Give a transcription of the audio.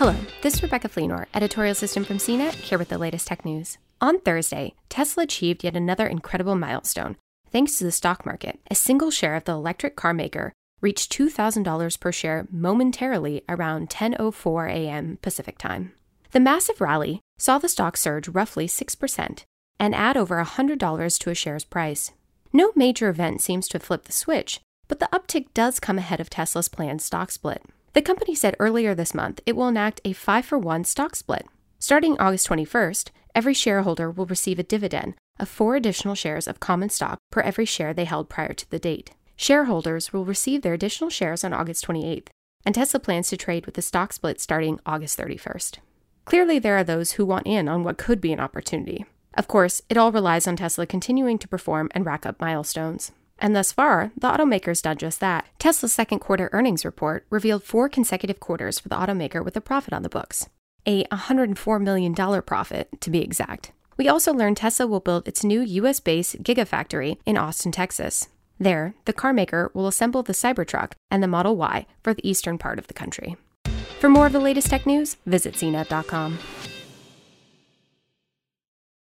Hello, this is Rebecca Fleenor, editorial assistant from CNET, here with the latest tech news. On Thursday, Tesla achieved yet another incredible milestone thanks to the stock market. A single share of the electric car maker reached $2,000 per share momentarily around 10:04 a.m. Pacific Time. The massive rally saw the stock surge roughly 6% and add over $100 to a share's price. No major event seems to have flipped the switch, but the uptick does come ahead of Tesla's planned stock split. The company said earlier this month it will enact a 5 for 1 stock split. Starting August 21st, every shareholder will receive a dividend of four additional shares of common stock per every share they held prior to the date. Shareholders will receive their additional shares on August 28th, and Tesla plans to trade with the stock split starting August 31st. Clearly, there are those who want in on what could be an opportunity. Of course, it all relies on Tesla continuing to perform and rack up milestones. And thus far, the automaker's done just that. Tesla's second quarter earnings report revealed four consecutive quarters for the automaker with a profit on the books. A $104 million profit, to be exact. We also learned Tesla will build its new US based Gigafactory in Austin, Texas. There, the carmaker will assemble the Cybertruck and the Model Y for the eastern part of the country. For more of the latest tech news, visit cnet.com.